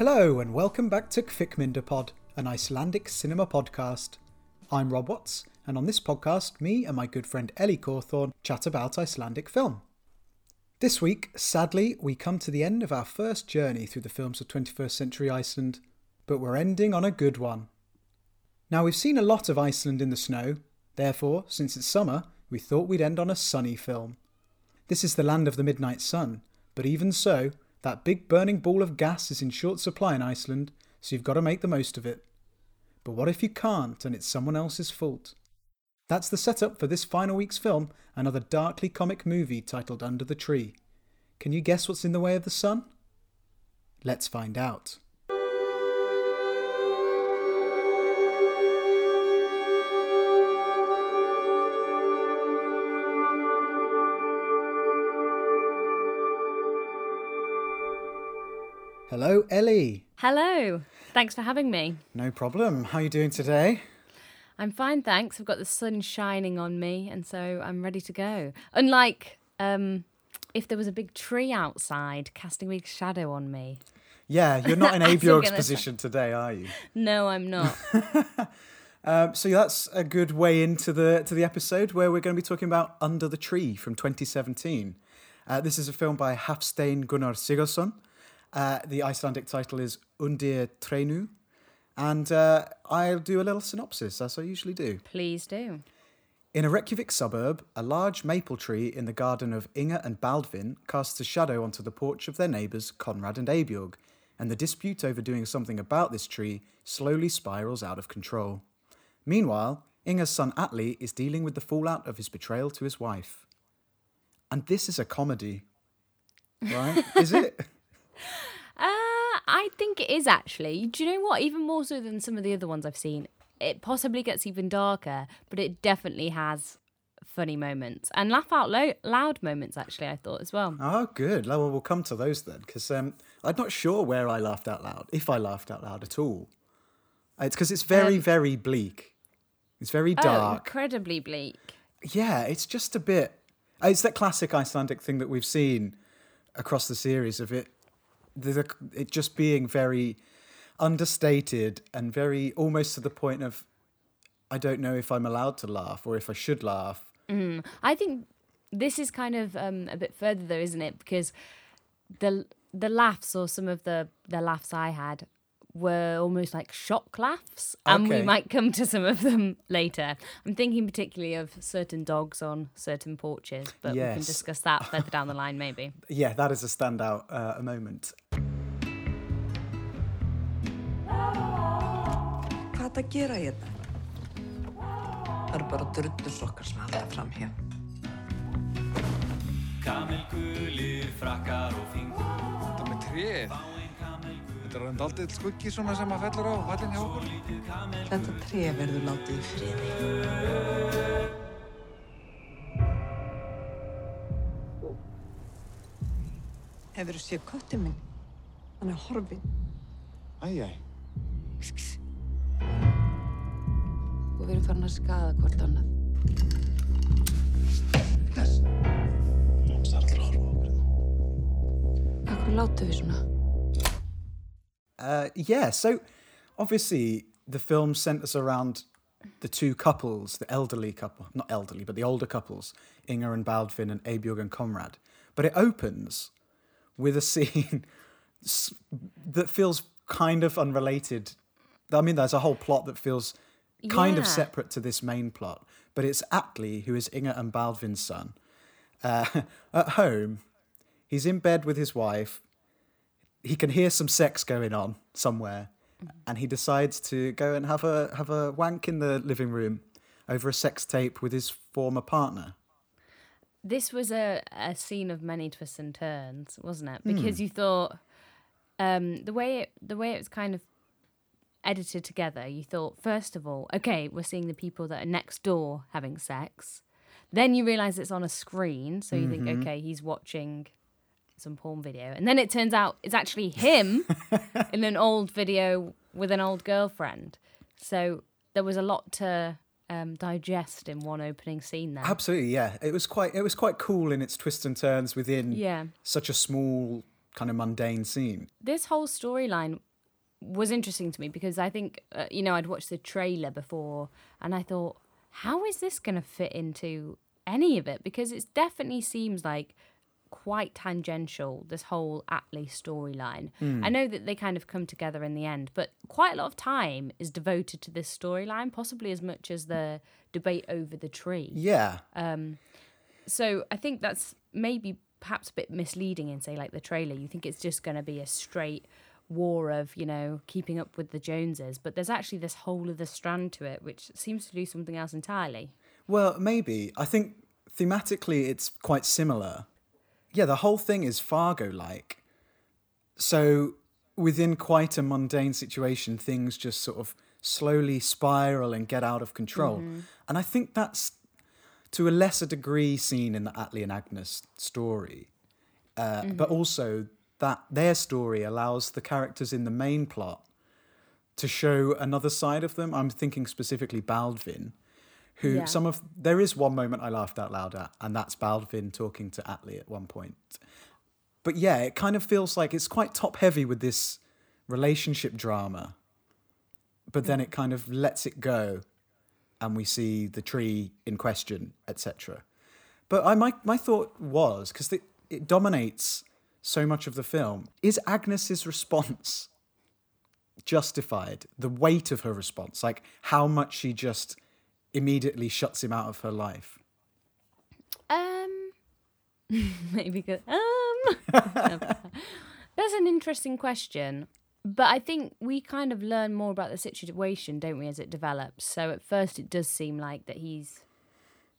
Hello, and welcome back to Kvikmyndapod, an Icelandic cinema podcast. I'm Rob Watts, and on this podcast, me and my good friend Ellie Cawthorne chat about Icelandic film. This week, sadly, we come to the end of our first journey through the films of 21st century Iceland, but we're ending on a good one. Now, we've seen a lot of Iceland in the snow, therefore, since it's summer, we thought we'd end on a sunny film. This is the land of the midnight sun, but even so, that big burning ball of gas is in short supply in Iceland, so you've got to make the most of it. But what if you can't and it's someone else's fault? That's the setup for this final week's film, another darkly comic movie titled Under the Tree. Can you guess what's in the way of the sun? Let's find out. Hello, Ellie. Hello. Thanks for having me. No problem. How are you doing today? I'm fine, thanks. I've got the sun shining on me, and so I'm ready to go. Unlike um, if there was a big tree outside casting a big shadow on me. Yeah, you're not in Abjorg's position today, are you? No, I'm not. Um, so that's a good way into the to the episode where we're going to be talking about Under the Tree from 2017. Uh, this is a film by Hafsteinn Gunnar Sigurðsson. Uh, the Icelandic title is Undir Trenu, and uh, I'll do a little synopsis as I usually do. Please do. In a Reykjavik suburb, a large maple tree in the garden of Inga and Baldvin casts a shadow onto the porch of their neighbours Conrad and Abjorg, and the dispute over doing something about this tree slowly spirals out of control. Meanwhile, Inga's son Atli is dealing with the fallout of his betrayal to his wife. And this is a comedy, right? is it? Uh, I think it is actually. Do you know what? Even more so than some of the other ones I've seen, it possibly gets even darker, but it definitely has funny moments and laugh out lo- loud moments. Actually, I thought as well. Oh, good. Well, we'll come to those then, because um, I'm not sure where I laughed out loud, if I laughed out loud at all. It's because it's very, Um, very bleak. It's very Oh, dark. incredibly bleak. Yeah, it's just a bit. It's that classic Icelandic thing that we've seen across the series of it, the, it just being very understated and very almost to the point of, I don't know if I'm allowed to laugh or if I should laugh. I think this is kind of um, a bit further though, isn't it? Because the the laughs or some of the the laughs I had were almost like shock laughs, and Okay. we might come to some of them later. I'm thinking particularly of certain dogs on certain porches, but we can discuss that further down the line, maybe. Yeah, that is a standout uh, a moment. Hvað gera hérna? Það eru bara drullusokkar sem halda fram hér. Kamelgulir, frakkar og fingur Þetta með tréð. Þetta er hann aldrei skuggi svona sem að fellur á vallin hjá okkur. Þetta tré verður látið í friði. Hefur þú séð köttin minn? Hann er horfinn. Æjæj. og við erum farin að skaða hvort annað. Það er allra horfa okkur. Akkur látu við svona? Uh, yeah, so obviously the film centers around the two couples, the elderly couple, not elderly, but the older couples, Inga and Baldvin and Abjorg and Conrad. But it opens with a scene that feels kind of unrelated. I mean, there's a whole plot that feels kind of separate to this main plot, but it's Atli, who is Inga and Baldvin's son, uh, at home. He's in bed with his wife he can hear some sex going on somewhere and he decides to go and have a have a wank in the living room over a sex tape with his former partner. This was a, a scene of many twists and turns, wasn't it? Because you thought um, the way it the way it was kind of edited together, you thought first of all, okay, we're seeing the people that are next door having sex. Then you realise it's on a screen, so you think, okay, he's watching some porn video, and then it turns out it's actually him in an old video with an old girlfriend. So there was a lot to um, digest in one opening scene there. Absolutely, yeah. It was quite it was quite cool in its twists and turns within Yeah. such a small kind of mundane scene. this whole storyline was interesting to me because I think uh, you know I'd watched the trailer before and I thought, how is this going to fit into any of it? Because it definitely seems like quite tangential this whole Atli storyline. I know that they kind of come together in the end, but quite a lot of time is devoted to this storyline, possibly as much as the debate over the tree. Yeah. Um, So I think that's maybe perhaps a bit misleading in say like the trailer. You think it's just going to be a straight war of you know keeping up with the Joneses, but there's actually this whole other strand to it which seems to do something else entirely. Well, maybe. I think thematically it's quite similar. Yeah, the whole thing is Fargo like. So within quite a mundane situation, things just sort of slowly spiral and get out of control. And I think that's to a lesser degree seen in the Atli and Agnes story. Uh, But also that their story allows the characters in the main plot to show another side of them. I'm thinking specifically Baldvin, who Yeah. some of there is one moment I laughed out loud at, and that's Baldvin talking to Atli at one point. But yeah, it kind of feels like it's quite top heavy with this relationship drama, but then mm. it kind of lets it go, and we see the tree in question, etc. But I my my thought was because it dominates so much of the film. Is Agnes's response justified? The weight of her response, like how much she just immediately shuts him out of her life. Um, maybe good. Um, that's an interesting question. But I think we kind of learn more about the situation, don't we, as it develops. So at first, it does seem like that he's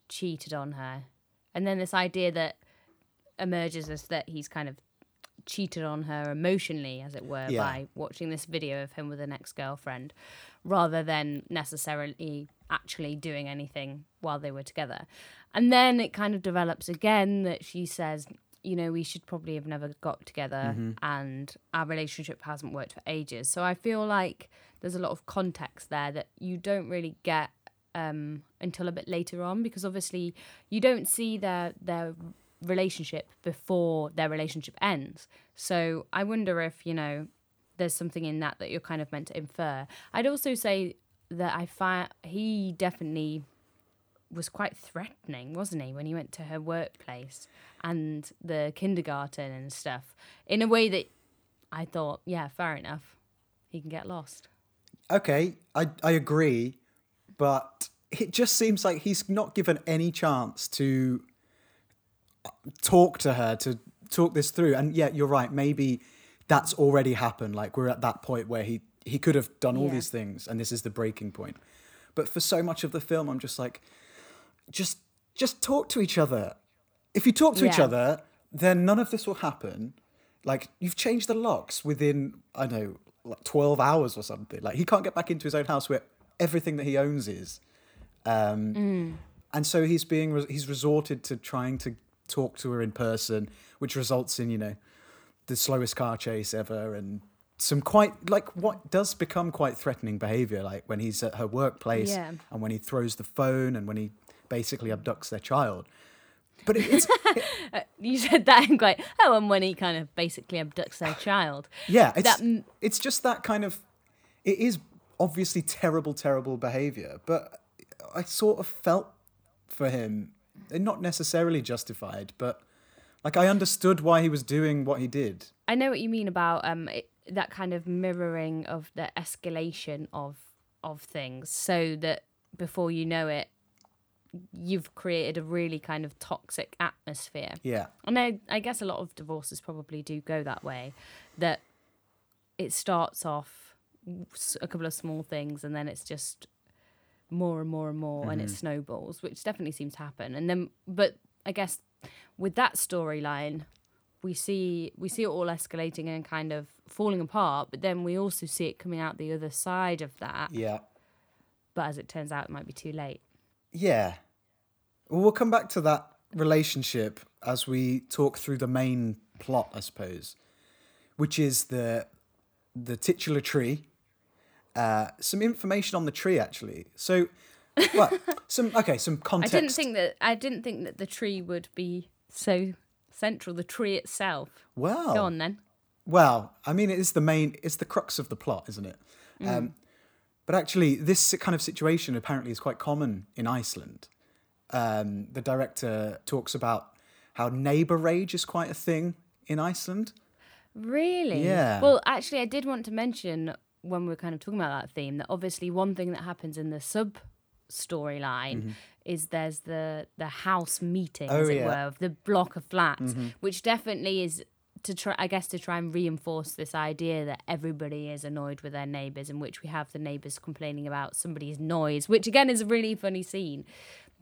cheated on her, and then this idea that emerges as that he's kind of cheated on her emotionally, as it were, Yeah. by watching this video of him with an ex girlfriend, rather than necessarily actually doing anything while they were together. And then it kind of develops again that she says, you know, we should probably have never got together and our relationship hasn't worked for ages. So I feel like there's a lot of context there that you don't really get um, until a bit later on because obviously you don't see their their relationship before their relationship ends. So I wonder if, you know, there's something in that that you're kind of meant to infer. I'd also say that I find he definitely was quite threatening, wasn't he, when he went to her workplace and the kindergarten and stuff, in a way that I thought, yeah, fair enough. He can get lost. Okay, I, I agree, but it just seems like he's not given any chance to talk to her, to talk this through. And yeah, you're right, maybe that's already happened. Like we're at that point where he, he could have done all Yeah. these things and this is the breaking point. But for so much of the film, I'm just like, just just talk to each other. If you talk to each other, then none of this will happen. Like you've changed the locks within I don't know like twelve hours or something. Like he can't get back into his own house where everything that he owns is, um, and so he's being he's resorted to trying to talk to her in person, which results in you know the slowest car chase ever and some quite like what does become quite threatening behavior like when he's at her workplace Yeah. and when he throws the phone and when he basically abducts their child but it, it's uh, You said that in quite, oh, and when he kind of basically abducts their child. yeah it's That it's just that kind of it is obviously terrible terrible behavior but i sort of felt for him not necessarily justified but like i understood why he was doing what he did I know what you mean about um it, that kind of mirroring of the escalation of of things, so that before you know it, you've created a really kind of toxic atmosphere. yeah And I, I guess a lot of divorces probably do go that way, that it starts off a couple of small things and then it's just more and more and more and it mm-hmm. snowballs, which definitely seems to happen. And then, but I guess with that storyline, we see we see it all escalating and kind of falling apart, but then we also see it coming out the other side of that. yeah But as it turns out, it might be too late. Yeah. Well, we'll come back to that relationship as we talk through the main plot, I suppose, which is the the titular tree. Uh, some information on the tree, actually. So, well, some okay, some context. I didn't think that I didn't think that the tree would be so central. The tree itself. Well, Go on then. Well, I mean, it is the main, it's the crux of the plot, isn't it? Um, but actually, this kind of situation apparently is quite common in Iceland. Um, the director talks about how neighbor rage is quite a thing in Iceland. Really? Yeah. Well, actually, I did want to mention when we are kind of talking about that theme that obviously one thing that happens in the sub storyline is there's the the house meeting, as Mm-hmm. Oh, it yeah. Mm-hmm. were, of the block of flats, which definitely is to try, I guess, to try and reinforce this idea that everybody is annoyed with their neighbours, in which we have the neighbours complaining about somebody's noise, which again is a really funny scene.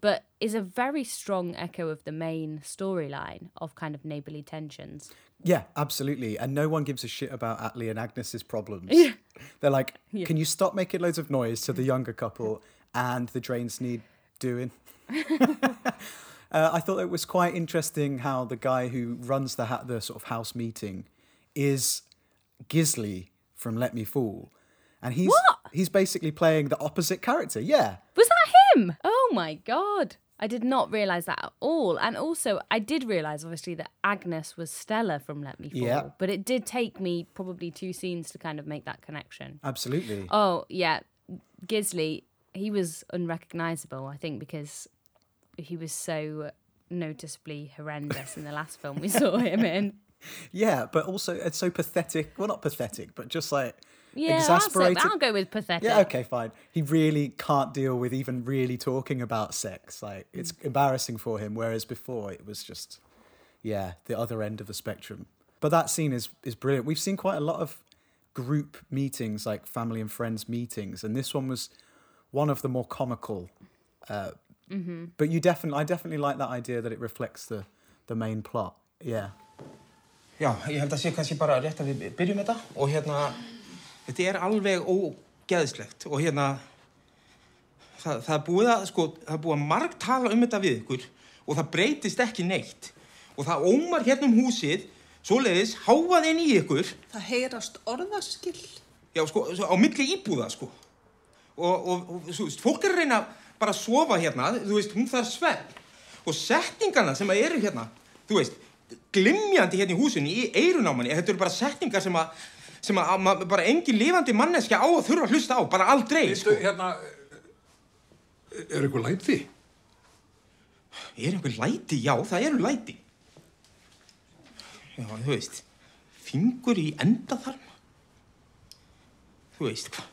But is a very strong echo of the main storyline of kind of neighbourly tensions. Yeah, absolutely. And no one gives a shit about Atli and Agnes's problems. They're like, can you stop making loads of noise to the younger couple and the drains need doing? uh, I thought it was quite interesting how the guy who runs the ha- the sort of house meeting is Gisley from Let Me Fall. And he's he's basically playing the opposite character. Yeah. Was that him? Oh my god. I did not realise that at all. And also, I did realise, obviously, that Agnes was Stella from Let Me Fall. Yeah. But it did take me probably two scenes to kind of make that connection. Absolutely. Oh, yeah. Gisley, he was unrecognisable, I think, because he was so noticeably horrendous in the last film we saw him in. Yeah, but also it's so pathetic. Well, not pathetic, but just like Yeah, I'll, say. I'll go with pathetic. Yeah, okay, fine. He really can't deal with even really talking about sex. Like it's embarrassing for him. Whereas before it was just, yeah, the other end of the spectrum. But that scene is is brilliant. We've seen quite a lot of group meetings, like family and friends meetings, and this one was one of the more comical. Uh, But you definitely, I definitely like that idea that it reflects the the main plot. Yeah. Já, ég held að sé kannski bara rétt að við byrjum þetta og hérna, þetta er alveg ógeðslegt og hérna, það, það er búið að, sko, það er búið að marg tala um þetta við ykkur og það breytist ekki neitt og það ómar hérna um húsið, svoleiðis, háað inn í ykkur, Það heyrast orðaskill. já, sko, á milli íbúða, sko. Og, og, og svo, fólk er að reyna bara að sofa hérna, þú veist, hún þarf svefn. Og setningarna sem eru hérna, þú veist, glimjandi hérna í húsinu, í eirun á manni, þetta eru bara setningar sem að, sem að, bara engin lifandi manneskja á að þurfa að hlusta á, bara aldrei, Veistu, sko. hérna, er eitthvað læti? Er einhver læti? Já, það eru læti. Já, þú veist, fingur í endaþarm. Þú veist, hvað?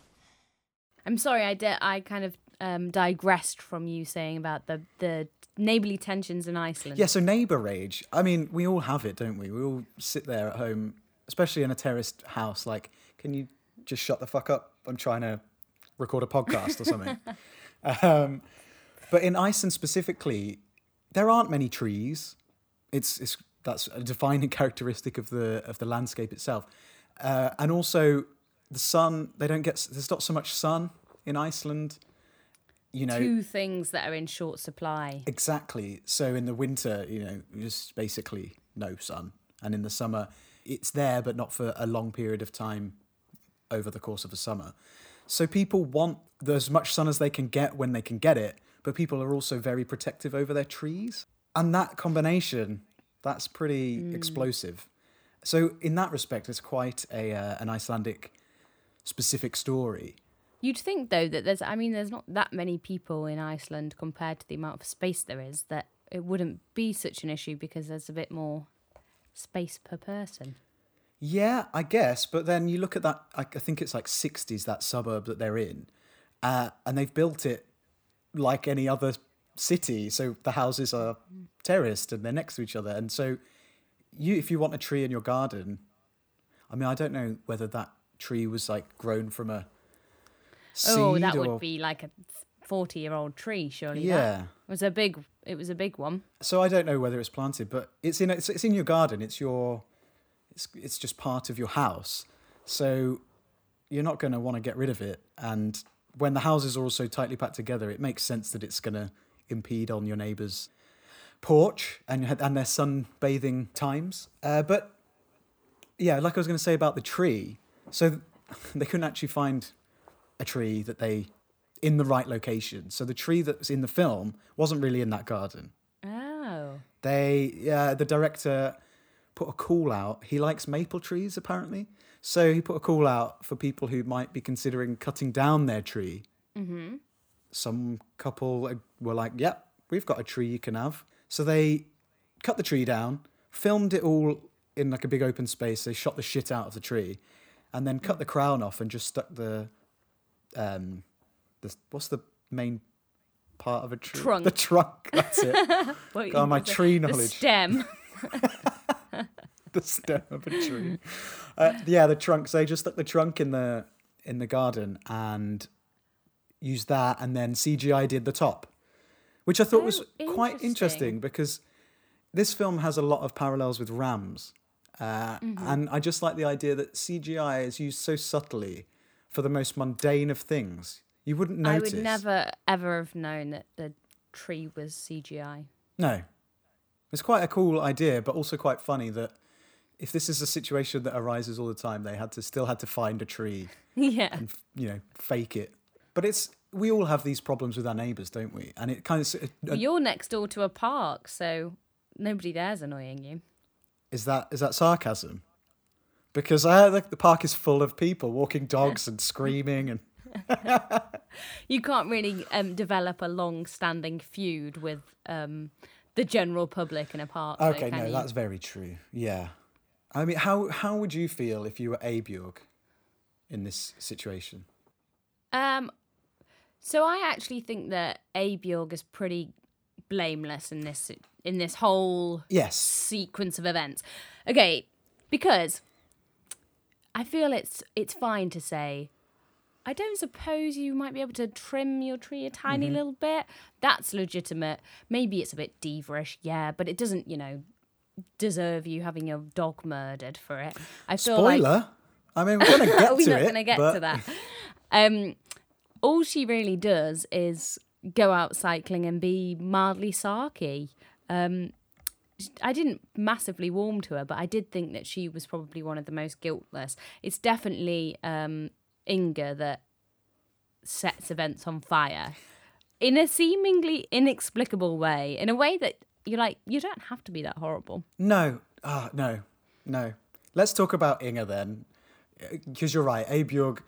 I'm sorry, I did. I kind of um, digressed from you saying about the the neighbourly tensions in Iceland. Yeah, so neighbour rage. I mean, we all have it, don't we? We all sit there at home, especially in a terraced house, like, can you just shut the fuck up? I'm trying to record a podcast or something. um, but in Iceland specifically, there aren't many trees. It's, it's that's a defining characteristic of the of the landscape itself, uh, and also the sun. They don't get there's not so much sun in Iceland. You know, Two things that are in short supply. Exactly. So in the winter, you know, just basically no sun, and in the summer, it's there, but not for a long period of time over the course of the summer. So people want as much sun as they can get when they can get it, but people are also very protective over their trees, and that combination, that's pretty explosive. So in that respect, it's quite a uh, an Icelandic specific story. You'd think though that there's. I mean, there's not that many people in Iceland compared to the amount of space there is. That it wouldn't be such an issue because there's a bit more space per person. Yeah, I guess. But then you look at that, I I think it's like 60s, that suburb that they're in, uh, and they've built it like any other city. So the houses are terraced and they're next to each other. And so you, if you want a tree in your garden, I mean, I don't know whether that tree was like grown from a seed oh, that or... would be like a forty-year-old tree, surely. Yeah. It was a big. It was a big one. So I don't know whether it's planted, but it's in it's, it's in your garden. It's your it's it's just part of your house. So you're not going to want to get rid of it. And when the houses are all so tightly packed together, it makes sense that it's going to impede on your neighbour's porch and and their sunbathing times. Uh, but yeah, like I was going to say about the tree. So they couldn't actually find a tree that they in the right location. So the tree that was in the film wasn't really in that garden Oh. they uh, the director put a call out. He likes maple trees apparently, so he put a call out for people who might be considering cutting down their tree. Mm-hmm. Some couple were like, "Yep, we've got a tree you can have." So they cut the tree down, filmed it all in like a big open space. They shot the shit out of the tree, and then cut the crown off and just stuck the um, the what's the main part of a tree? Trunk. The trunk. That's it. What God, my tree the knowledge. stem. the stem of a tree. Uh, yeah, the trunk. So they just stuck the trunk in the in the garden and used that, and then CGI did the top, which I thought was Oh, quite interesting. interesting because this film has a lot of parallels with Rams, uh, Mm-hmm. and I just like the idea that CGI is used so subtly for the most mundane of things. You wouldn't know. I would never ever have known that the tree was CGI. No. It's quite a cool idea, but also quite funny that if this is a situation that arises all the time, they had to still had to find a tree yeah. and you know fake it. But it's we all have these problems with our neighbours, don't we? And it kind of Well, you're next door to a park, so nobody there's annoying you. is that is that sarcasm? Because uh, I like the park is full of people walking dogs and screaming and You can't really um, develop a long-standing feud with um, the general public in a park. okay, can no, you? that's very true. Yeah, I mean, how how would you feel if you were Abiorg in this situation? Um, so I actually think that Abiorg is pretty blameless in this in this whole Yes, sequence of events. Okay, because I feel it's it's fine to say. I don't suppose you might be able to trim your tree a tiny little bit. That's legitimate. Maybe it's a bit diva-ish, yeah, but it doesn't, you know, deserve you having your dog murdered for it. I feel like. I mean, we're gonna get we're to not it. to get but- to that. Um, all she really does is go out cycling and be mildly sarky. Um, I didn't massively warm to her, but I did think that she was probably one of the most guiltless. It's definitely um, Inga that sets events on fire in a seemingly inexplicable way, in a way that you're like, you don't have to be that horrible. No, ah, no, no. Let's talk about Inga then, because you're right. Abiorg,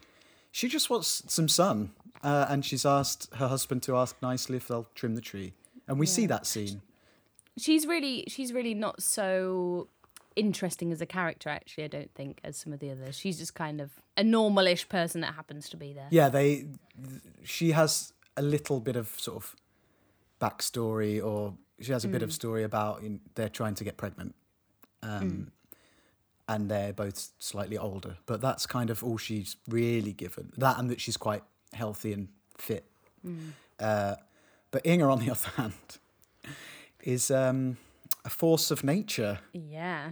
she just wants some sun, uh, and she's asked her husband to ask nicely if they'll trim the tree, and we see that scene. she's really she's really not so interesting as a character actually i don't think as some of the others she's just kind of a normalish person that happens to be there Yeah, they. th- She has a little bit of sort of backstory, or she has a bit of story about in, they're trying to get pregnant, um, and they're both slightly older. But that's kind of all she's really given. That and that she's quite healthy and fit. Uh, but Inga, on the other hand, is um, a force of nature. yeah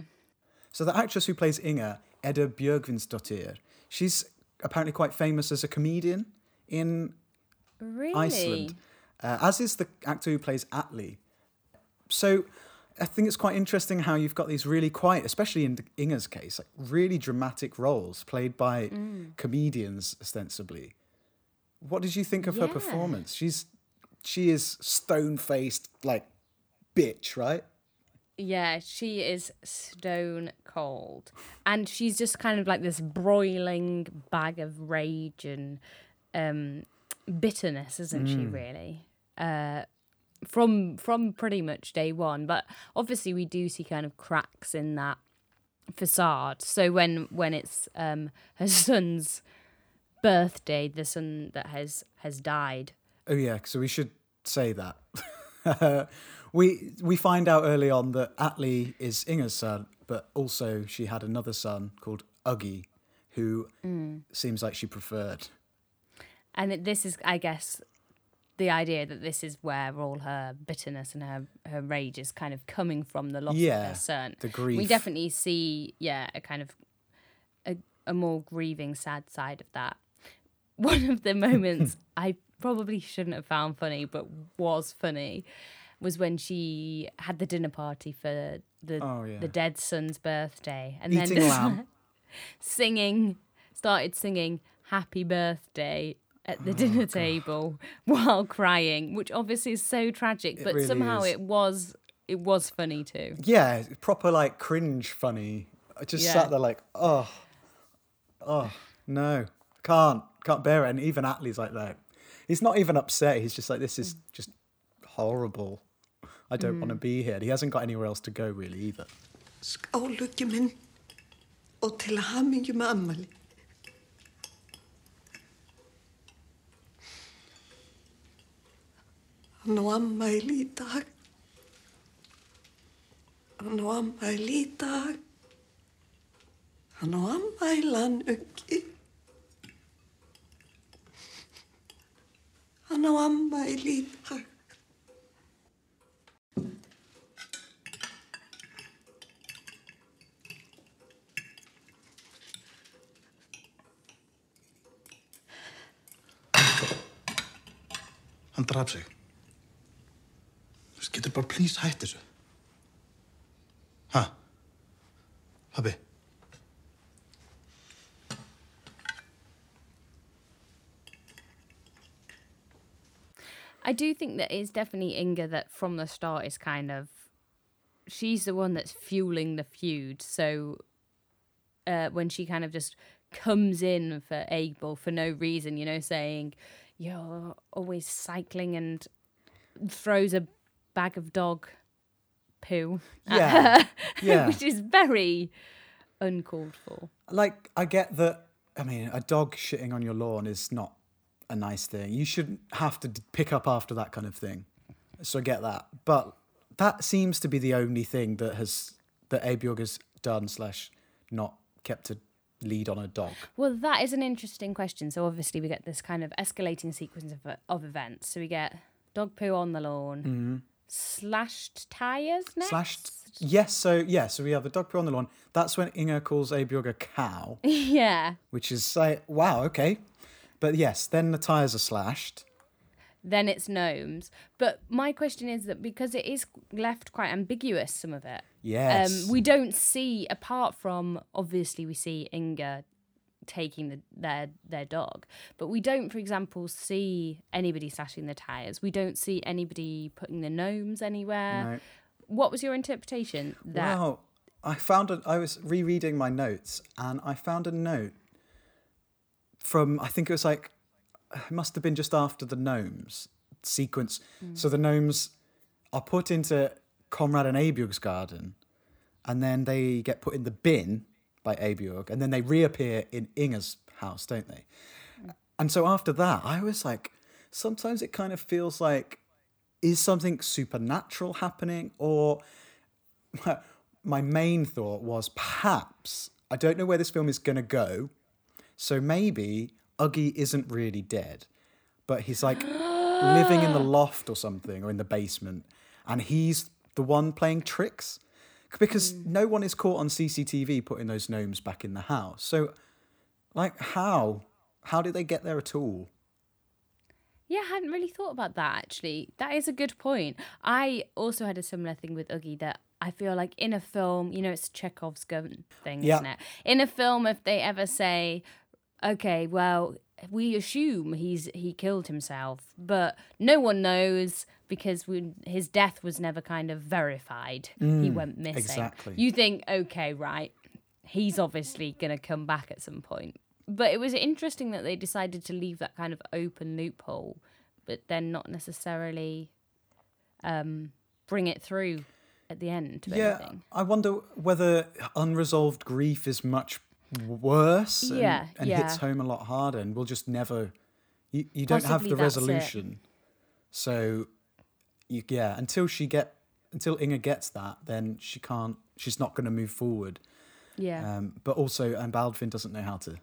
So the actress who plays Inga, Edda Björgvinsdóttir, she's apparently quite famous as a comedian in really Iceland, uh, as is the actor who plays Atli. So I think it's quite interesting how you've got these really quite, especially in Inga's case, like really dramatic roles played by comedians ostensibly. What did you think of her performance? She's she is stone faced like bitch, right? Yeah she is stone cold. And she's just kind of like this broiling bag of rage and um bitterness isn't she really? Uh from from pretty much day one. But obviously we do see kind of cracks in that facade. So when when it's um her son's birthday the son that has has died. Oh yeah, so we should say that. we we find out early on that Atli is Inga's son, but also she had another son called Uggi, who mm. seems like she preferred. and this is i guess the idea that this is where all her bitterness and her her rage is kind of coming from the loss of Yeah, her son the grief. we definitely see yeah a kind of a, a more grieving sad side of that one of the moments i probably shouldn't have found funny but was funny was when she had the dinner party for the Oh, yeah. the dead son's birthday and Eating then lamb. singing started singing happy birthday at Oh, the dinner table while crying which obviously is so tragic but really somehow is. it was it was funny too. Yeah, proper like cringe funny. I just Yeah. sat there like, oh, oh no, can't, can't bear it. And even Atli's like that. He's not even upset. He's just like, this is mm. just horrible. I don't want to mm. be here. And he hasn't got anywhere else to go really either. Skáluggi minn og til hamingju með ammali. Hann ammæli í dag. Hann og ammæli í dag. Hann og ammælan uggi. Hann og ammæli í dag. Getur bara hætt þessu. I do think that it's definitely Inga that from the start is kind of she's the one that's fueling the feud. So uh, when she kind of just comes in for Abel for no reason, you know, saying you're always cycling and throws a bag of dog poo at Yeah, her, yeah. which is very uncalled for. Like, I get that. I mean, a dog shitting on your lawn is not a nice thing. You shouldn't have to pick up after that kind of thing. So I get that. But that seems to be the only thing that has that Abiog has done slash not kept a lead on a dog. Well, that is an interesting question. So obviously we get this kind of escalating sequence of, of events. So we get dog poo on the lawn, slashed tires next. Mm-hmm. Slashed. Yes, so yeah, so we have the dog poo on the lawn. That's when Inga calls Abiog a cow, yeah. which is like, wow, okay. But yes, then the tires are slashed. Then it's gnomes. But my question is that because it is left quite ambiguous, some of it. Yes. Um, we don't see, apart from obviously we see Inga taking the, their their dog, but we don't, for example, see anybody slashing the tires. We don't see anybody putting the gnomes anywhere. No. What was your interpretation? That Wow. I found a, I was rereading my notes and I found a note from I think it was like it must have been just after the gnomes sequence. So mm. the gnomes are put into Conrad and Abiog's garden and then they get put in the bin by Abiog and then they reappear in Inga's house, don't they? Mm. And so after that, I was like, sometimes it kind of feels like is something supernatural happening or my main thought was perhaps I don't know where this film is going to go. So maybe Uggi isn't really dead, but he's like living in the loft or something or in the basement, and he's the one playing tricks because hmm. no one is caught on CCTV putting those gnomes back in the house. So, like, how? How did they get there at all? Yeah, I hadn't really thought about that actually. That is a good point. I also had a similar thing with Uggi that I feel like in a film, you know, it's Chekhov's gun thing, Yeah. isn't it? In a film, if they ever say, okay, well, we assume he's he killed himself, but no one knows because we, his death was never kind of verified. he went missing. exactly. You think, okay, right, he's obviously going to come back at some point. But it was interesting that they decided to leave that kind of open loophole, but then not necessarily um, bring it through at the end. Yeah, anything. I wonder whether unresolved grief is much worse and, Yeah, and yeah. hits home a lot harder, and we'll just never. You, you don't have the that's it. resolution, so you yeah until she get until Inga gets that, then she can't. She's not going to move forward. Yeah. Um, but also, and Baldvin doesn't know how to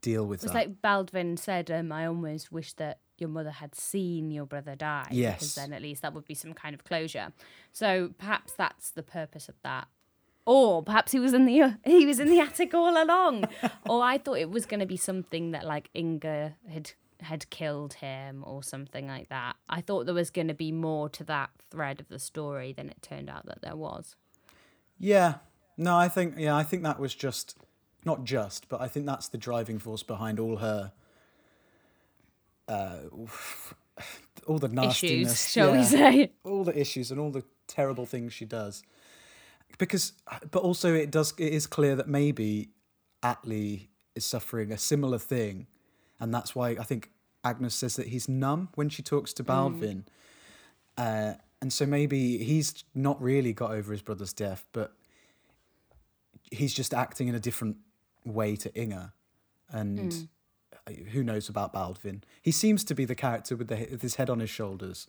deal with It's that. like Baldvin said, um, I almost wish that your mother had seen your brother die. Because Yes. then at least that would be some kind of closure. So perhaps that's the purpose of that. Or perhaps he was in the he was in the attic all along. or I thought it was going to be something that like Inga had had killed him or something like that. I thought there was going to be more to that thread of the story than it turned out that there was. Yeah. No, I think yeah, I think that was just not just, but I think that's the driving force behind all her uh all the nastiness, issues, shall we say? all the issues and all the terrible things she does. Because, but also it does. It is clear that maybe Atli is suffering a similar thing, and that's why I think Agnes says that he's numb when she talks to Baldvin. Uh, and so maybe he's not really got over his brother's death, but he's just acting in a different way to Inga, and who knows about Baldvin? He seems to be the character with, the, with his head on his shoulders,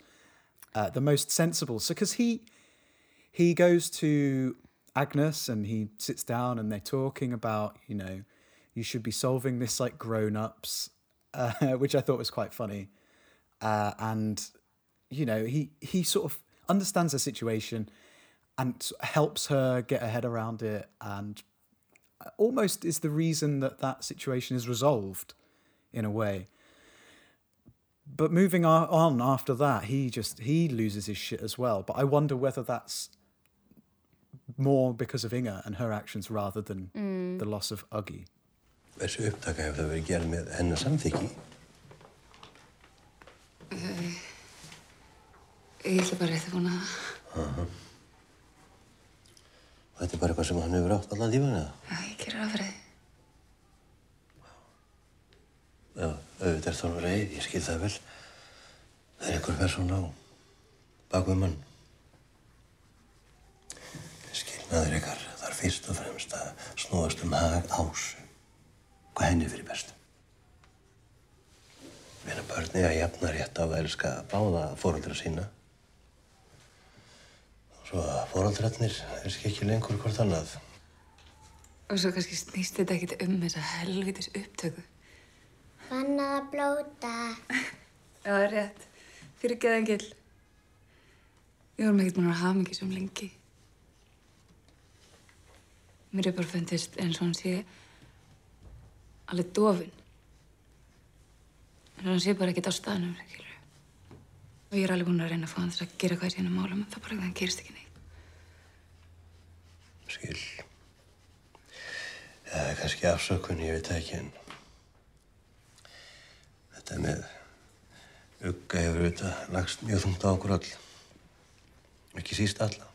uh, the most sensible. So because he he goes to Agnes and he sits down and they're talking about you know you should be solving this like grown ups, uh, which I thought was quite funny, uh, and you know he he sort of understands the situation and helps her get her head around it and almost is the reason that that situation is resolved in a way. But moving on after that he just he loses his shit as well. But i wonder whether that's more because of Inga and her actions rather than the loss of Uggy. Þessi upptaka hefur það verið gerð með hennar samþykki. Ég ætla bara rétt að vona það. Og þetta er bara eitthvað sem hann hefur átt allan tíman eða? Já, ég gerir það því. Já, auðvitað er þá nú reið, ég skil það vel. Það er einhver persón á bakvið mann. Skilnaður ykkar þarf fyrst og fremst að snúast um hag ásu. Hvað henni fyrir bestu. Meina börni að jafna rétt á að elska báða fóröldra sína. Og svo að fóröldrarnir elski ekki lengur hvort annað. Og svo kannski snýst þetta ekkert um þessa helvitis upptöku. Bannað að blóta. Já, það er rétt. Fyrir geðengil. Við vorum ekkert búin að hafa mikið sem lengi. Mér er bara fundist eins og hann sé alveg dofin. En hann sé bara ekkert á staðnum, skilur. Og ég er alveg búin að reyna að fá hann þess að gera hvað í sínum málum, en það bara hann gerist ekki neitt. Skil. Það er kannski afsökun, ég veit ekki, en þetta með ugga hefur auðvitað lagst mjög þungt á okkur öll. Ekki síst alla.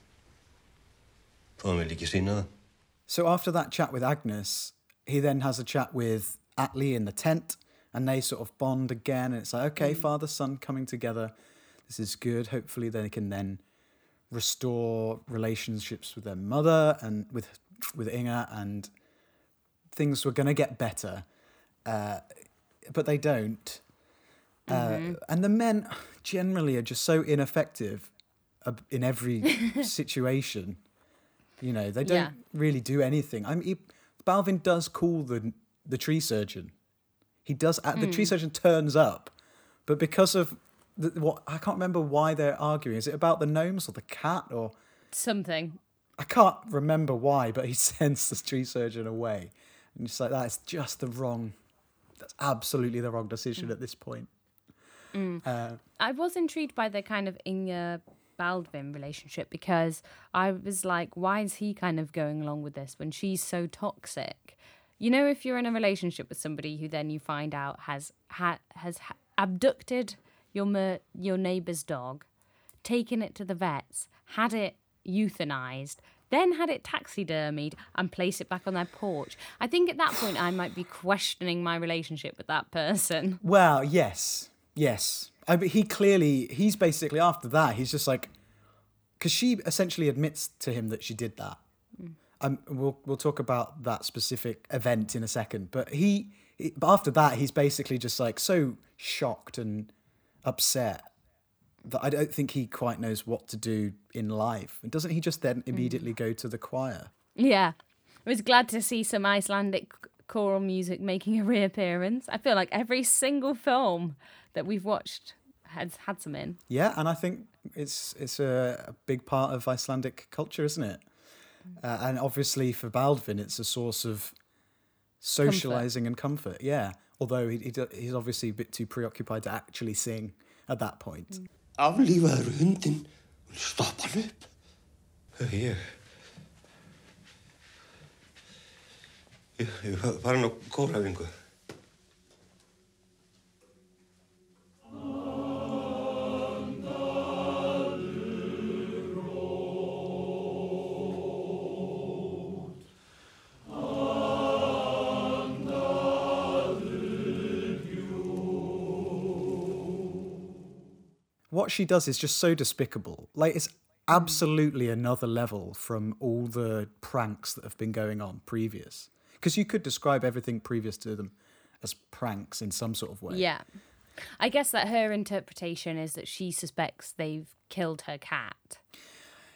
Þó hann vil ekki sína það. So after that chat with Agnes, he then has a chat with Atli in the tent, and they sort of bond again. And it's like, okay, father son coming together. This is good. Hopefully, they can then restore relationships with their mother and with with Inga, and things were going to get better, uh, but they don't. Uh, and the men generally are just so ineffective in every situation. You know, they don't Yeah. really do anything. I mean, he, Baldvin does call the the tree surgeon. He does. Uh, the tree surgeon turns up, but because of the, what I can't remember why they're arguing. Is it about the gnomes or the cat or Something. I can't remember why, but he sends the tree surgeon away, and it's like that is just the wrong. That's absolutely the wrong decision at this point. Uh, I was intrigued by the kind of Inga Baldvin relationship because I was like, why is he kind of going along with this when she's so toxic? You know, if you're in a relationship with somebody who then you find out has ha- has ha- abducted your mer- your neighbor's dog, taken it to the vets, had it euthanized, then had it taxidermied and place it back on their porch. I think at that point I might be questioning my relationship with that person. Well, yes, yes. I mean, he clearly he's basically after that he's just like because she essentially admits to him that she did that. Um, we'll we'll talk about that specific event in a second, but he, he but after that he's basically just like so shocked and upset that I don't think he quite knows what to do in life. And doesn't he just then immediately go to the choir? Yeah. I was glad to see some Icelandic choral music making a reappearance. I feel like every single film that we've watched has had some in. Yeah, and I think it's it's a, a big part of Icelandic culture, isn't it? Uh, and obviously for Baldvin, it's a source of socializing and comfort. Yeah, although he, he, he's obviously a bit too preoccupied to actually sing at that point. Aflífaður hundinn, stoppa hann upp. Ég... Ég, ég var farin á kórafingu. What she does is just so despicable. Like it's absolutely another level from all the pranks that have been going on previous. Because you could describe everything previous to them as pranks in some sort of way. Yeah. I guess that her interpretation is that she suspects they've killed her cat.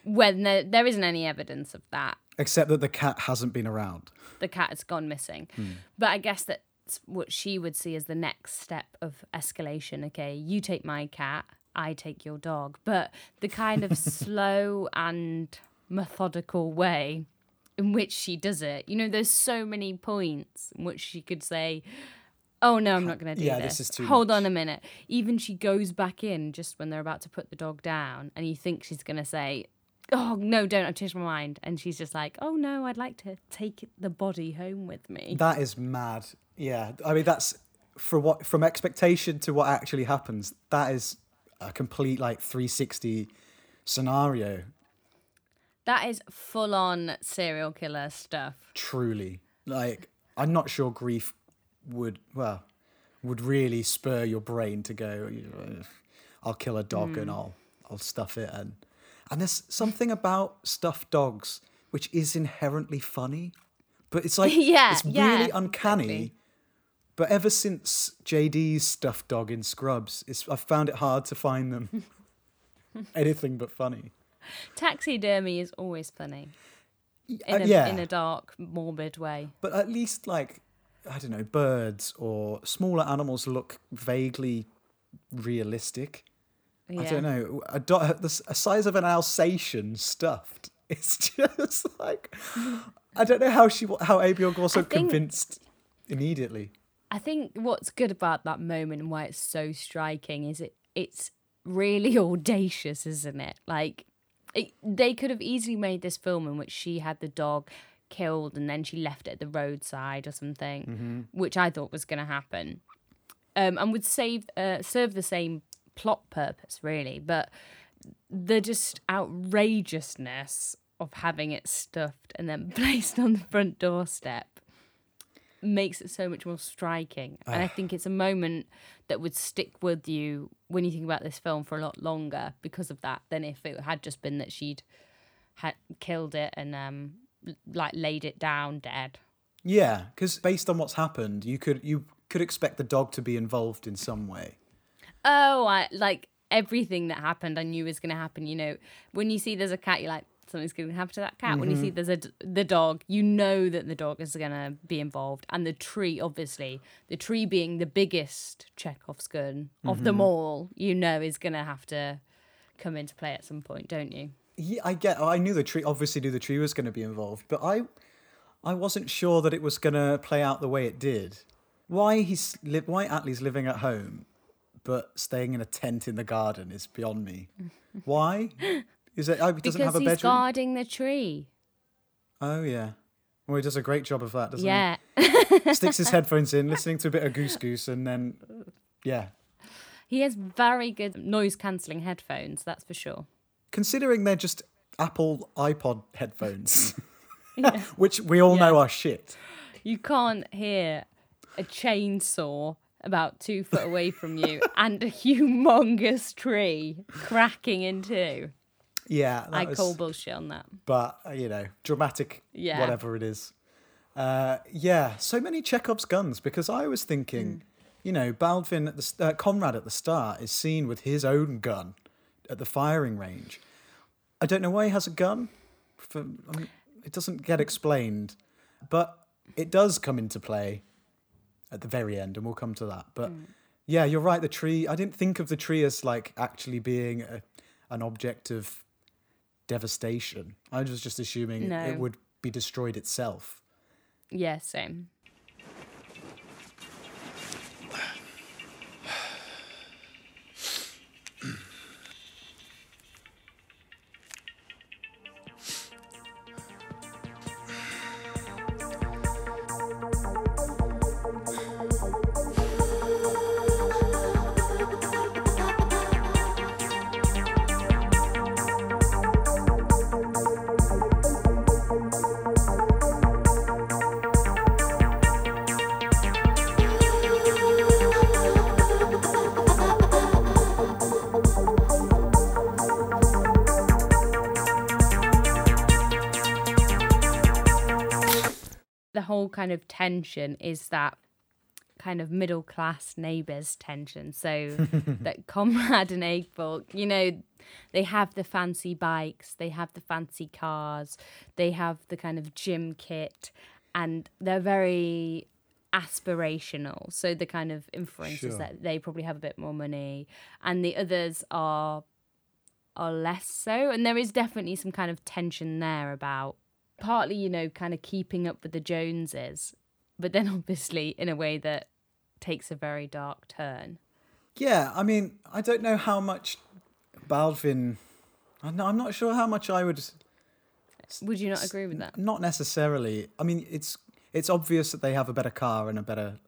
When there, there isn't any evidence of that. Except that the cat hasn't been around. The cat has gone missing. Hmm. But I guess that's what she would see as the next step of escalation. Okay, you take my cat, I take your dog. But the kind of slow and methodical way in which she does it, you know, there's so many points in which she could say, Oh no, I'm not going to do that. Yeah, this. this is too Hold much. on a minute. Even she goes back in just when they're about to put the dog down, and you think she's going to say, "Oh no, don't! I've changed my mind." And she's just like, "Oh no, I'd like to take the body home with me." That is mad. Yeah, I mean that's for what from expectation to what actually happens. That is a complete like 360 scenario. That is full on serial killer stuff. Truly, like I'm not sure grief would well would really spur your brain to go. I'll kill a dog and hmm. I'll I'll stuff it and and there's something about stuffed dogs which is inherently funny, but it's like Yeah, it's yeah, really uncanny. exactly. But ever since JD's stuffed dog in Scrubs, it's I've found it hard to find them anything but funny. Taxidermy is always funny in Uh, a, yeah. in a dark, morbid way. But at least like I don't know, birds or smaller animals look vaguely realistic. I don't know. A, do- a size of an Alsatian stuffed. It's just like I don't know how she how Abiel was so I think- convinced immediately. I think what's good about that moment and why it's so striking is it it's really audacious, isn't it? Like it, they could have easily made this film in which she had the dog killed and then she left it at the roadside or something, which I thought was going to happen, um, and would save uh, serve the same plot purpose really, but the just outrageousness of having it stuffed and then placed on the front doorstep makes it so much more striking. And I think it's a moment that would stick with you when you think about this film for a lot longer because of that than if it had just been that she'd had killed it and um like laid it down dead. Yeah, because based on what's happened, you could you could expect the dog to be involved in some way. Oh, I like everything that happened I knew was going to happen, you know. When you see there's a cat you're like something's going to happen to that cat. When you see mm-hmm. there's a the dog, you know that the dog is going to be involved and the tree obviously, the tree being the biggest Chekhov's gun of them mm-hmm. all, you know is going to have to come into play at some point, don't you? Yeah, I get. I knew the tree. Obviously, knew the tree was going to be involved, but I, I wasn't sure that it was going to play out the way it did. Why he's li- why Atli's living at home, but staying in a tent in the garden is beyond me. Why? Is it? Oh, he doesn't because have a he's bedroom. guarding the tree. Oh yeah. Well, he does a great job of that, doesn't Yeah. he? Yeah. Sticks his headphones in, listening to a bit of GusGus, and then, yeah. He has very good noise cancelling headphones, that's for sure. Considering they're just Apple iPod headphones, which we all know are shit. You can't hear a chainsaw about two foot away from you and a humongous tree cracking in two. Yeah, I was- call bullshit on that. but uh, you know, dramatic, Yeah. whatever it is. Uh, yeah, so many Chekhov's guns because I was thinking, you know, Baldvin at the uh, Conrad at the start is seen with his own gun at the firing range. I don't know why he has a gun. For, I mean, it doesn't get explained, but it does come into play at the very end, and we'll come to that. But yeah, you're right. The tree. I didn't think of the tree as like actually being a, an object of devastation. I was just assuming No. it would be destroyed itself. Yeah, same. Whole kind of tension is that kind of middle class neighbours tension. So that Conrad and Eggborg, you know, they have the fancy bikes, they have the fancy cars, they have the kind of gym kit, and they're very aspirational. So the kind of inference is that they probably have a bit more money, and the others are are less so. And there is definitely some kind of tension there about partly, you know, kind of keeping up with the Joneses, but then obviously in a way that takes a very dark turn. Yeah, I mean, I don't know how much Baldvin. I'm not, sure how much I would. Would you not agree with that? Not necessarily. I mean, it's it's obvious that they have a better car and a better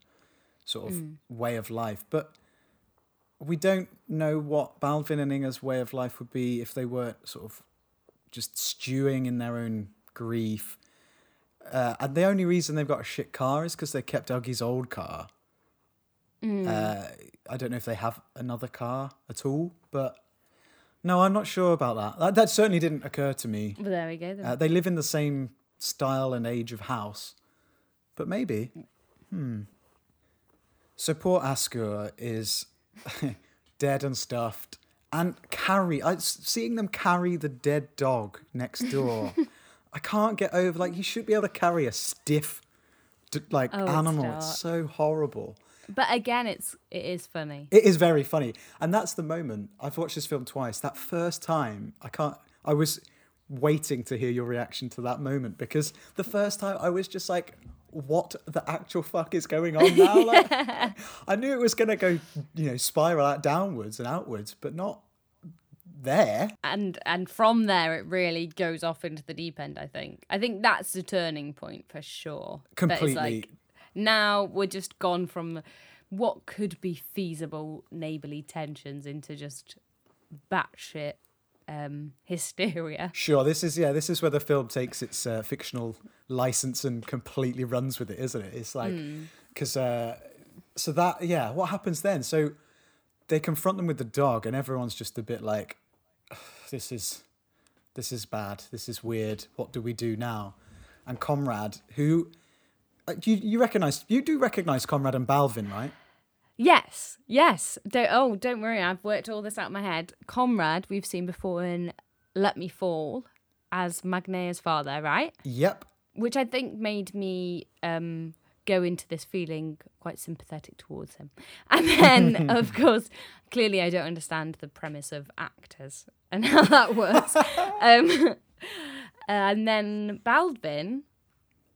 sort of Mm. way of life, but we don't know what Baldvin and Inga's way of life would be if they weren't sort of just stewing in their own grief. Uh, and the only reason they've got a shit car is because they kept Dougie's old car. Mm. Uh, I don't know if they have another car at all, but no, I'm not sure about that. That, that certainly didn't occur to me. Well, there we go. Then. Uh, they live in the same style and age of house, but maybe. Hmm. So poor Askur is dead and stuffed, and carry. I seeing them carry the dead dog next door. I can't get over. Like you should be able to carry a stiff, like Oh, animal. dark. It's so horrible. but again, it's it is funny. It is very funny, and that's the moment. I've watched this film twice. That first time, I can't. I was waiting to hear your reaction to that moment because the first time I was just like, "What the actual fuck is going on now?" Like, I knew it was gonna go, you know, spiral out downwards and outwards, but not there. and and from there it really goes off into the deep end i think i think that's the turning point for sure Completely. like now we're just gone from what could be feasible neighborly tensions into just batshit um hysteria Sure, this is yeah, this is where the film takes its uh, fictional license and completely runs with it, isn't it? It's like Mm. because uh, so that yeah, what happens then? So they confront them with the dog, and everyone's just a bit like, "This is this is bad. This is weird. What do we do now?" And Conrad, who uh, you you recognize, you do recognize Conrad and Baldvin, right? yes yes don't, oh don't worry i've worked all this out in my head Conrad we've seen before in let me fall as magnea's father right Yep. which I think made me um, go into this feeling quite sympathetic towards him. And then, of course, clearly I don't understand the premise of actors and how that works. um, and then Baldvin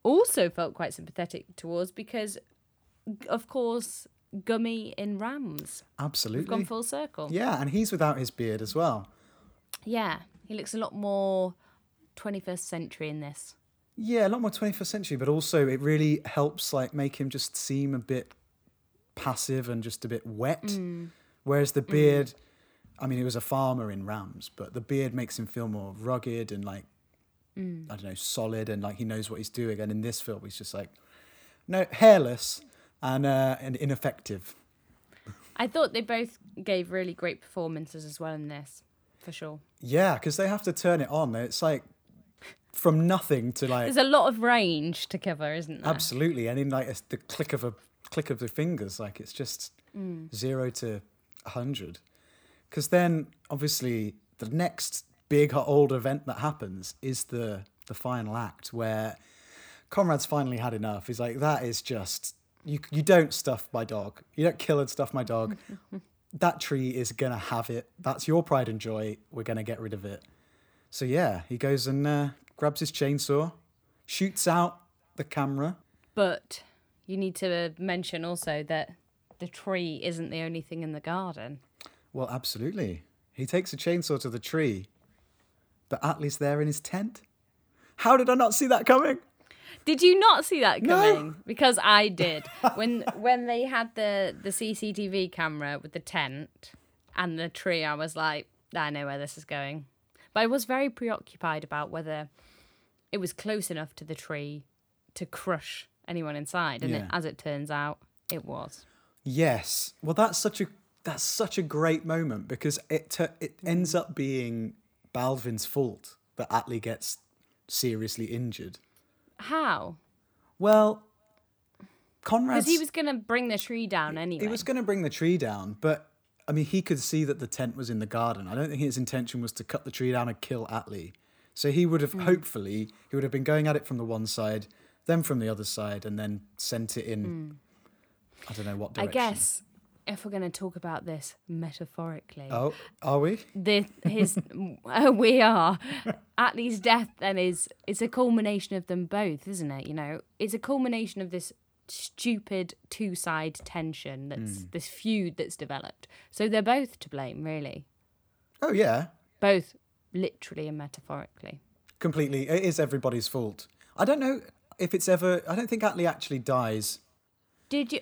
also felt quite sympathetic towards because, of course, Gummi in Rams. Absolutely. We've gone full circle. Yeah, and he's without his beard as well. Yeah, he looks a lot more 21st century in this. Yeah, a lot more 21st century, but also it really helps like make him just seem a bit passive and just a bit wet. Mm. Whereas the beard, I mean, he was a farmer in Rams, but the beard makes him feel more rugged and like Mm. I don't know, solid and like he knows what he's doing. And in this film, he's just like no hairless and uh, and ineffective. I thought they both gave really great performances as well in this, for sure. Yeah, because they have to turn it on. It's like from nothing to like There's a lot of range to cover, isn't there? Absolutely, and in like it's the click of a click of the fingers, like it's just Mm. zero to a hundred. Because then, obviously, the next big old event that happens is the the final act where Conrad's finally had enough. He's like, that is just you. You don't stuff my dog. You don't kill and stuff my dog. that tree is gonna have it. That's your pride and joy. We're gonna get rid of it. So yeah, he goes and uh, grabs his chainsaw, shoots out the camera. But you need to mention also that the tree isn't the only thing in the garden. Well, absolutely. He takes a chainsaw to the tree, but Atli's there in his tent. How did I not see that coming? Did you not see that coming? No. coming? Because I did. when when they had the the CCTV camera with the tent and the tree, I was like, I know where this is going. But I was very preoccupied about whether it was close enough to the tree to crush anyone inside, and it, as it turns out, it was. Yes. Well, that's such a that's such a great moment because it tu- it ends up being Baldvin's fault that Atli gets seriously injured. How? Well, Conrad. Because he was going to bring the tree down anyway. he was going to bring the tree down, but I mean, he could see that the tent was in the garden. I don't think his intention was to cut the tree down and kill Atli. So he would have Hmm. hopefully he would have been going at it from the one side, then from the other side, and then sent it in. I don't know what Hmm. I guess if we're going to talk about this metaphorically, Oh, are we? the his uh, we are Atli's death then is it's a culmination of them both, isn't it? You know, it's a culmination of this stupid two side tension that's Hmm. this feud that's developed. So they're both to blame, really, Oh yeah, both literally and metaphorically. completely. It is everybody's fault. I don't know if it's ever. I don't think Atli actually dies. Did you?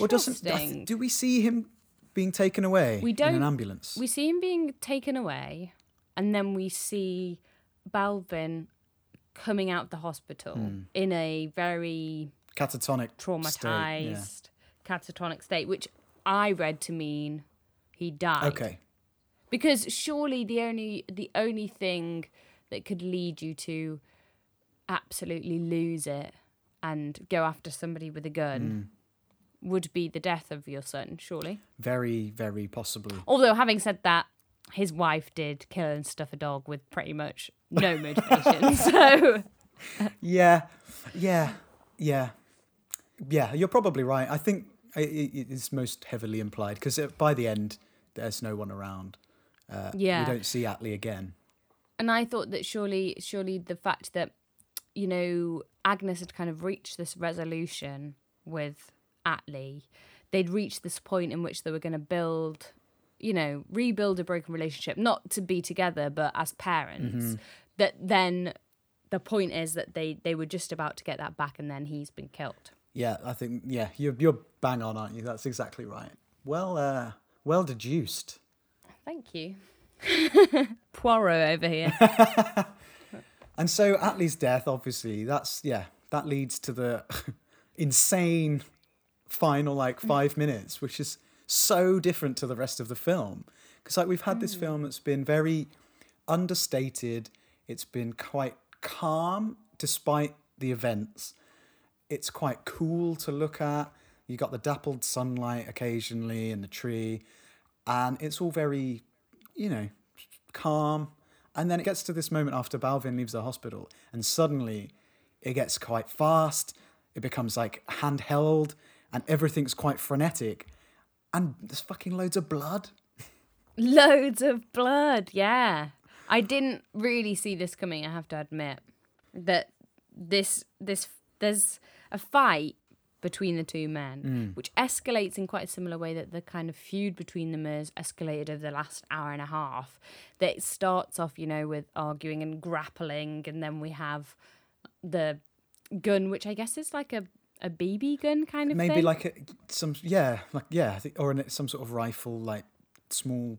Or doesn't? Interesting. do we see him being taken away we don't an ambulance? We see him being taken away, and then we see Baldvin coming out of the hospital Hmm. in a very Catatonic, traumatized, state, yeah. catatonic state, which I read to mean he died. Okay. Because surely the only the only thing that could lead you to absolutely lose it and go after somebody with a gun Hmm. would be the death of your son, surely. Very, very possibly. Although having said that, his wife did kill and stuff a dog with pretty much no motivation. so Yeah, yeah, yeah, yeah. You're probably right. I think it is most heavily implied because by the end, there's no one around. Uh, Yeah. we don't see Atli again. and I thought that surely surely the fact that you know Agnes had kind of reached this resolution with Atli, they'd reached this point in which they were going to build, you know, rebuild a broken relationship, not to be together, but as parents. Mm-hmm. That then the point is that they they were just about to get that back, and then he's been killed. Yeah, I think yeah, you're you're bang on, aren't you? That's exactly right. Well, uh, well deduced. Thank you, Poirot over here. And so Atli's death, obviously, that's yeah, that leads to the insane final like five minutes, which is so different to the rest of the film. Because like we've had this film that's been very understated. It's been quite calm despite the events. It's quite cool to look at. You got the dappled sunlight occasionally in the tree, and it's all very, you know, calm. And then it gets to this moment after Baldvin leaves the hospital, and suddenly it gets quite fast. It becomes like handheld, and everything's quite frenetic. And there's fucking loads of blood. Loads of blood, yeah. I didn't really see this coming, I have to admit. That this this there's a fight between the two men, mm. which escalates in quite a similar way that the kind of feud between them has escalated over the last hour and a half. That it starts off, you know, with arguing and grappling, and then we have the gun, which I guess is like a a BB gun kind of Maybe thing. like a, some, yeah, like yeah, or an, some sort of rifle, like small,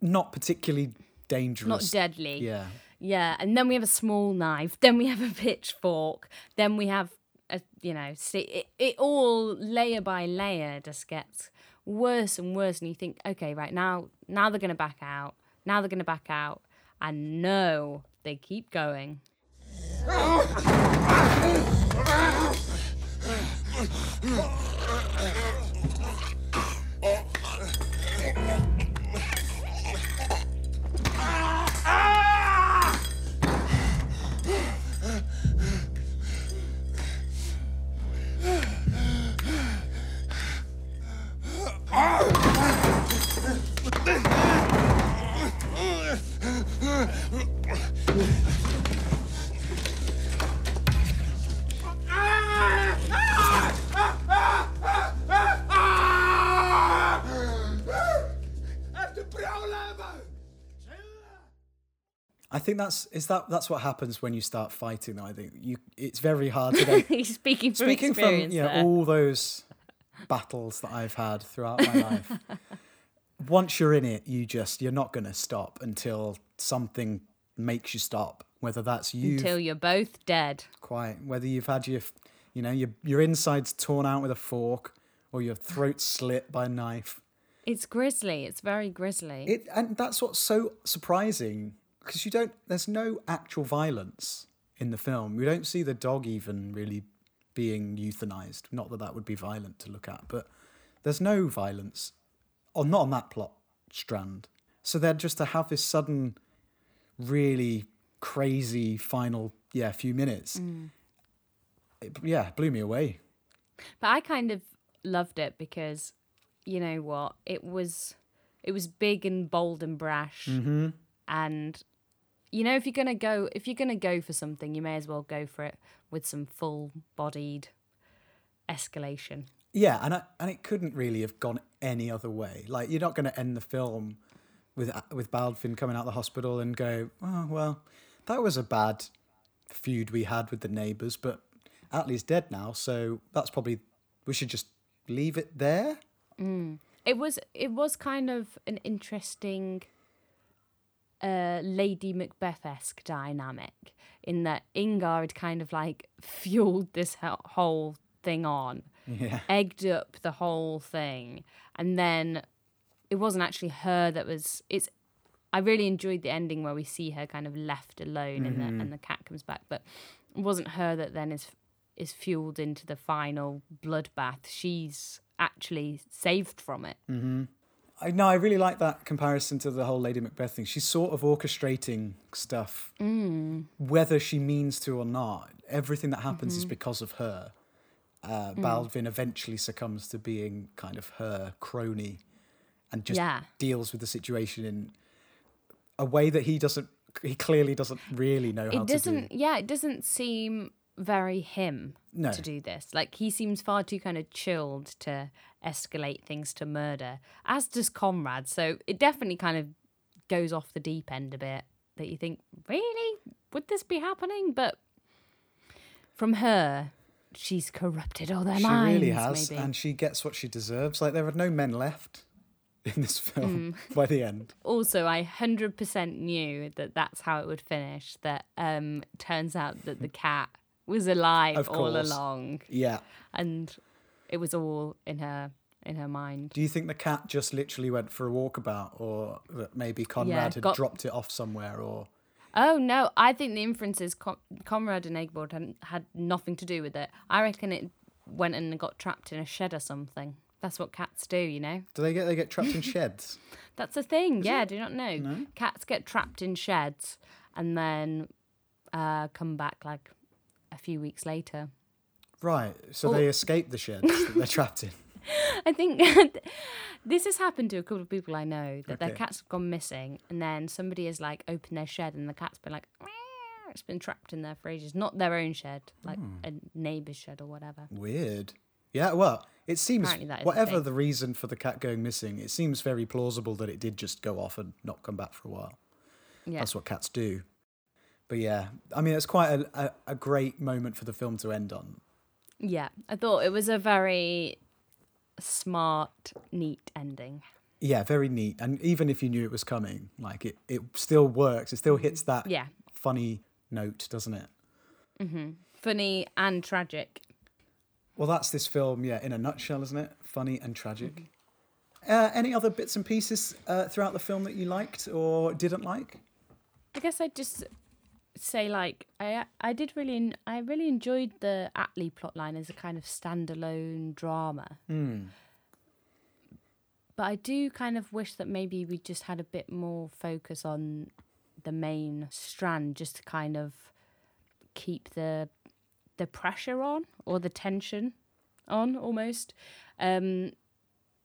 not particularly dangerous. not deadly. Yeah, Yeah, and then we have a small knife. Then we have a pitchfork. Then we have you know, see, it, it all layer by layer just gets worse and worse. And you think, okay, right now, now they're gonna back out. Now they're gonna back out. And no, they keep going. I think that's is that that's what happens when you start fighting. I think you, it's very hard to then He's speaking from speaking from experience you know, all those battles that I've had throughout my life. Once you're in it, you just you're not going to stop until something makes you stop. Whether that's you, Until you're both dead. quite whether you've had your, you know, your your insides torn out with a fork or your throat slit by a knife. It's grisly. It's very grisly. It and that's what's so surprising because you don't. There's no actual violence in the film. We don't see the dog even really being euthanized. Not that that would be violent to look at, but there's no violence, or not on that plot strand. So then just to have this sudden, really crazy final, yeah, few minutes, it, yeah, blew me away. But I kind of loved it because, you know what, it was it was big and bold and brash, Mm-hmm. and you know if you're gonna go if you're gonna go for something, you may as well go for it with some full bodied escalation. Yeah, and I, and it couldn't really have gone any other way. Like you're not going to end the film with with Baldvin coming out of the hospital and go, "Oh well, that was a bad feud we had with the neighbours, but Atli's dead now, so that's probably we should just leave it there." It was it was kind of an interesting uh, Lady Macbeth esque dynamic in that Ingar had kind of like fueled this whole thing on, Yeah. egged up the whole thing, and then it wasn't actually her that was. It's. I really enjoyed the ending where we see her kind of left alone and the mm-hmm. and the cat comes back, but it wasn't her that then is is fueled into the final bloodbath. She's actually saved from it. Mm-hmm. I no, I really like that comparison to the whole Lady Macbeth thing. She's sort of orchestrating stuff, mm. whether she means to or not. Everything that happens is mm-hmm. because of her. Uh, Baldvin eventually succumbs to being kind of her crony, and just Yeah. deals with the situation in a way that he doesn't. He clearly doesn't really know how it to doesn't do. yeah it doesn't seem very him No. to do this like he seems far too kind of chilled to escalate things to murder as does conrad so it definitely kind of goes off the deep end a bit that you think really would this be happening but from her she's corrupted all their She minds really has, maybe and she gets what she deserves. Like there are no men left in this film Mm. by the end. also i 100% knew that that's how it would finish that um turns out that the cat was alive all along Yeah. and it was all in her in her mind. Do you think the cat just literally went for a walkabout, or that maybe Conrad had got- dropped it off somewhere, or Oh no, I think the inference is Con- Conrad and Egbord had, had nothing to do with it. I reckon it went and got trapped in a shed or something. That's what cats do, you know. do they get they get trapped in sheds? That's a thing. yeah, do you not know? Cats get trapped in sheds and then uh, come back like a few weeks later. Right. So Oh. they escape the sheds that they're trapped in. I think this has happened to a couple of people I know that their cats have gone missing, and then somebody has like opened their shed, and the cat's been like, "Meow." it's been trapped in there for ages. Not their own shed, like Hmm. a neighbour's shed or whatever. Weird. Yeah. Well, it seems Apparently that is a whatever the reason for the cat going missing, it seems very plausible that it did just go off and not come back for a while. Yeah, That's what cats do. But yeah, I mean, it's quite a, a, a great moment for the film to end on. yeah. I thought it was a very smart, neat ending. Yeah, very neat. And even if you knew it was coming, like it, it still works. It still hits that Mm-hmm. Yeah, funny note, doesn't it? Mm-hmm. funny and tragic. Well, that's this film, yeah, in a nutshell, isn't it? Funny and tragic. Mm-hmm. Uh, any other bits and pieces uh, throughout the film that you liked or didn't like? I guess I'd just say like I I did really I really enjoyed the Atli plotline as a kind of standalone drama. But I do kind of wish that maybe we just had a bit more focus on the main strand just to kind of keep the the pressure on or the tension on almost. Um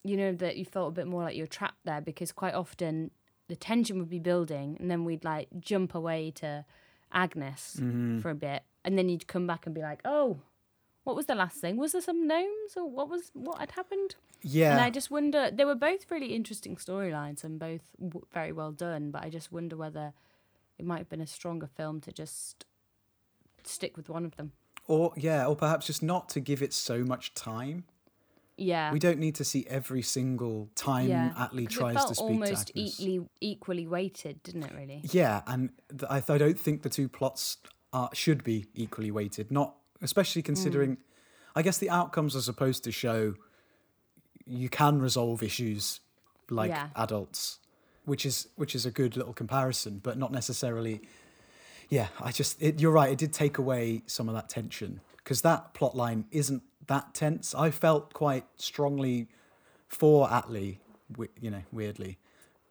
you know that you felt a bit more like you're trapped there because quite often the tension would be building and then we'd like jump away to Agnes mm-hmm. for a bit and then you'd come back and be like, "Oh, what was the last thing? Was there some gnomes or what was what had happened?" Yeah. And I just wonder they were both really interesting storylines and both w- very well done, but I just wonder whether it might have been a stronger film to just stick with one of them. Or, yeah, or perhaps just not to give it so much time. Yeah. We don't need to see every single time yeah. Atli tries to speak almost to Agnes. equally equally weighted, didn't it? Really? Yeah, and th- I, I don't think the two plots are, should be equally weighted. Not especially Mm. considering, I guess the outcomes are supposed to show you can resolve issues like Yeah. adults, which is which is a good little comparison, but not necessarily. Yeah, I just it, you're right. It did take away some of that tension because that plot line isn't that tense. I felt quite strongly for Atli, you know, weirdly,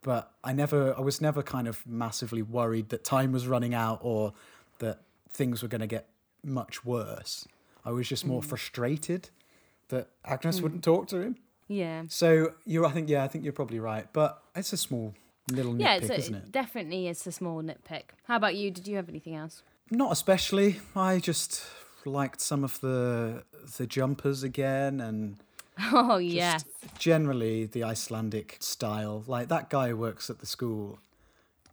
but I never, I was never kind of massively worried that time was running out or that things were going to get much worse. I was just more Mm. frustrated that Agnes Mm. wouldn't talk to him. Yeah. So you're, I think, yeah, I think you're probably right, but it's a small little Yeah, nitpick, it's a, isn't it? definitely it's a small nitpick. How about you? Did you have anything else? Not especially. I just liked some of the the jumpers again, and Oh yes. generally the Icelandic style. Like that guy who works at the school.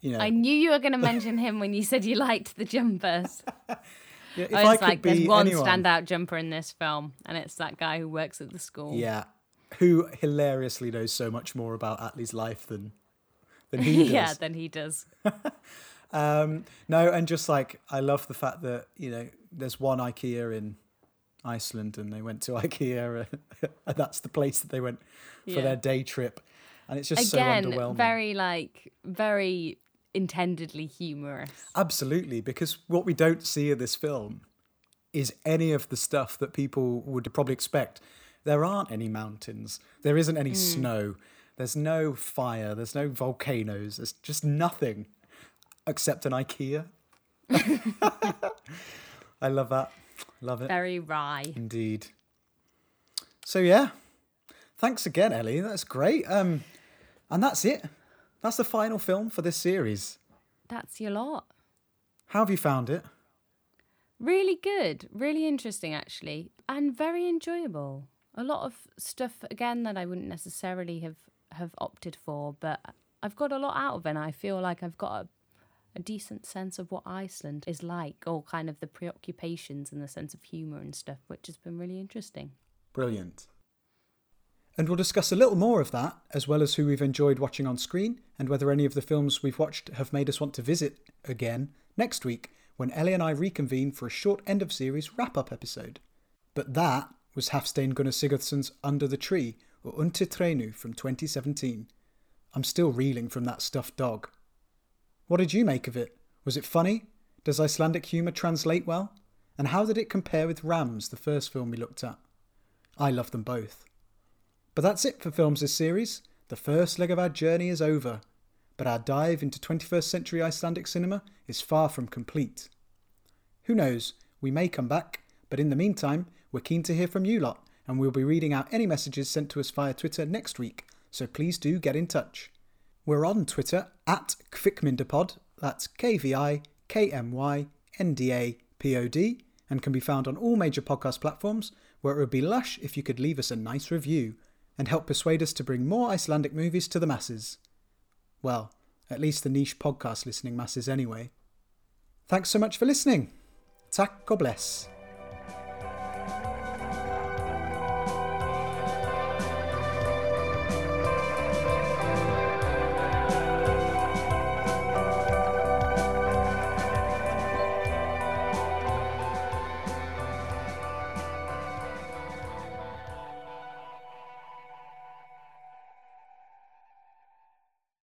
You know, I knew you were going to mention him when you said you liked the jumpers. yeah, if I I was could like, there's one anyone, standout jumper in this film, and it's that guy who works at the school. yeah, who hilariously knows so much more about Atli's life than than he does. yeah, than he does. Um, no, and just like I love the fact that you know there's one IKEA in Iceland, and they went to IKEA, and that's the place that they went for Yeah. their day trip, and it's just Again, so underwhelming. very like very intendedly humorous. Absolutely, because what we don't see in this film is any of the stuff that people would probably expect. There aren't any mountains. There isn't any Mm. snow. There's no fire. There's no volcanoes. There's just nothing except an IKEA. I love that. Love it. Very wry. Indeed. So yeah, thanks again, Ellie. That's great. Um, and that's it. That's the final film for this series. That's your lot. How have you found it? Really good, really interesting actually, and very enjoyable. A lot of stuff again that I wouldn't necessarily have have opted for, but I've got a lot out of it. And I feel like I've got a, a decent sense of what Iceland is like, or kind of the preoccupations and the sense of humour and stuff, which has been really interesting. Brilliant. And we'll discuss a little more of that, as well as who we've enjoyed watching on screen and whether any of the films we've watched have made us want to visit again next week when Ellie and I reconvene for a short end of series wrap up episode. But that was Hafsteinn Gunnar Sigurdsson's Under the Tree, or Undir trénu from 2017. I'm still reeling from that stuffed dog. What did you make of it? Was it funny? Does Icelandic humour translate well? And how did it compare with Rams, the first film we looked at? I love them both. But that's it for Films this series. The first leg of our journey is over, but our dive into 21st century Icelandic cinema is far from complete. Who knows, we may come back, but in the meantime, we're keen to hear from you lot, and we'll be reading out any messages sent to us via Twitter next week, so please do get in touch. We're on Twitter at Kvikmyndapod, that's K V I K M Y N D A P O D, and can be found on all major podcast platforms, where it would be lush if you could leave us a nice review and help persuade us to bring more Icelandic movies to the masses. Well, at least the niche podcast listening masses anyway. Thanks so much for listening. Takk og bless.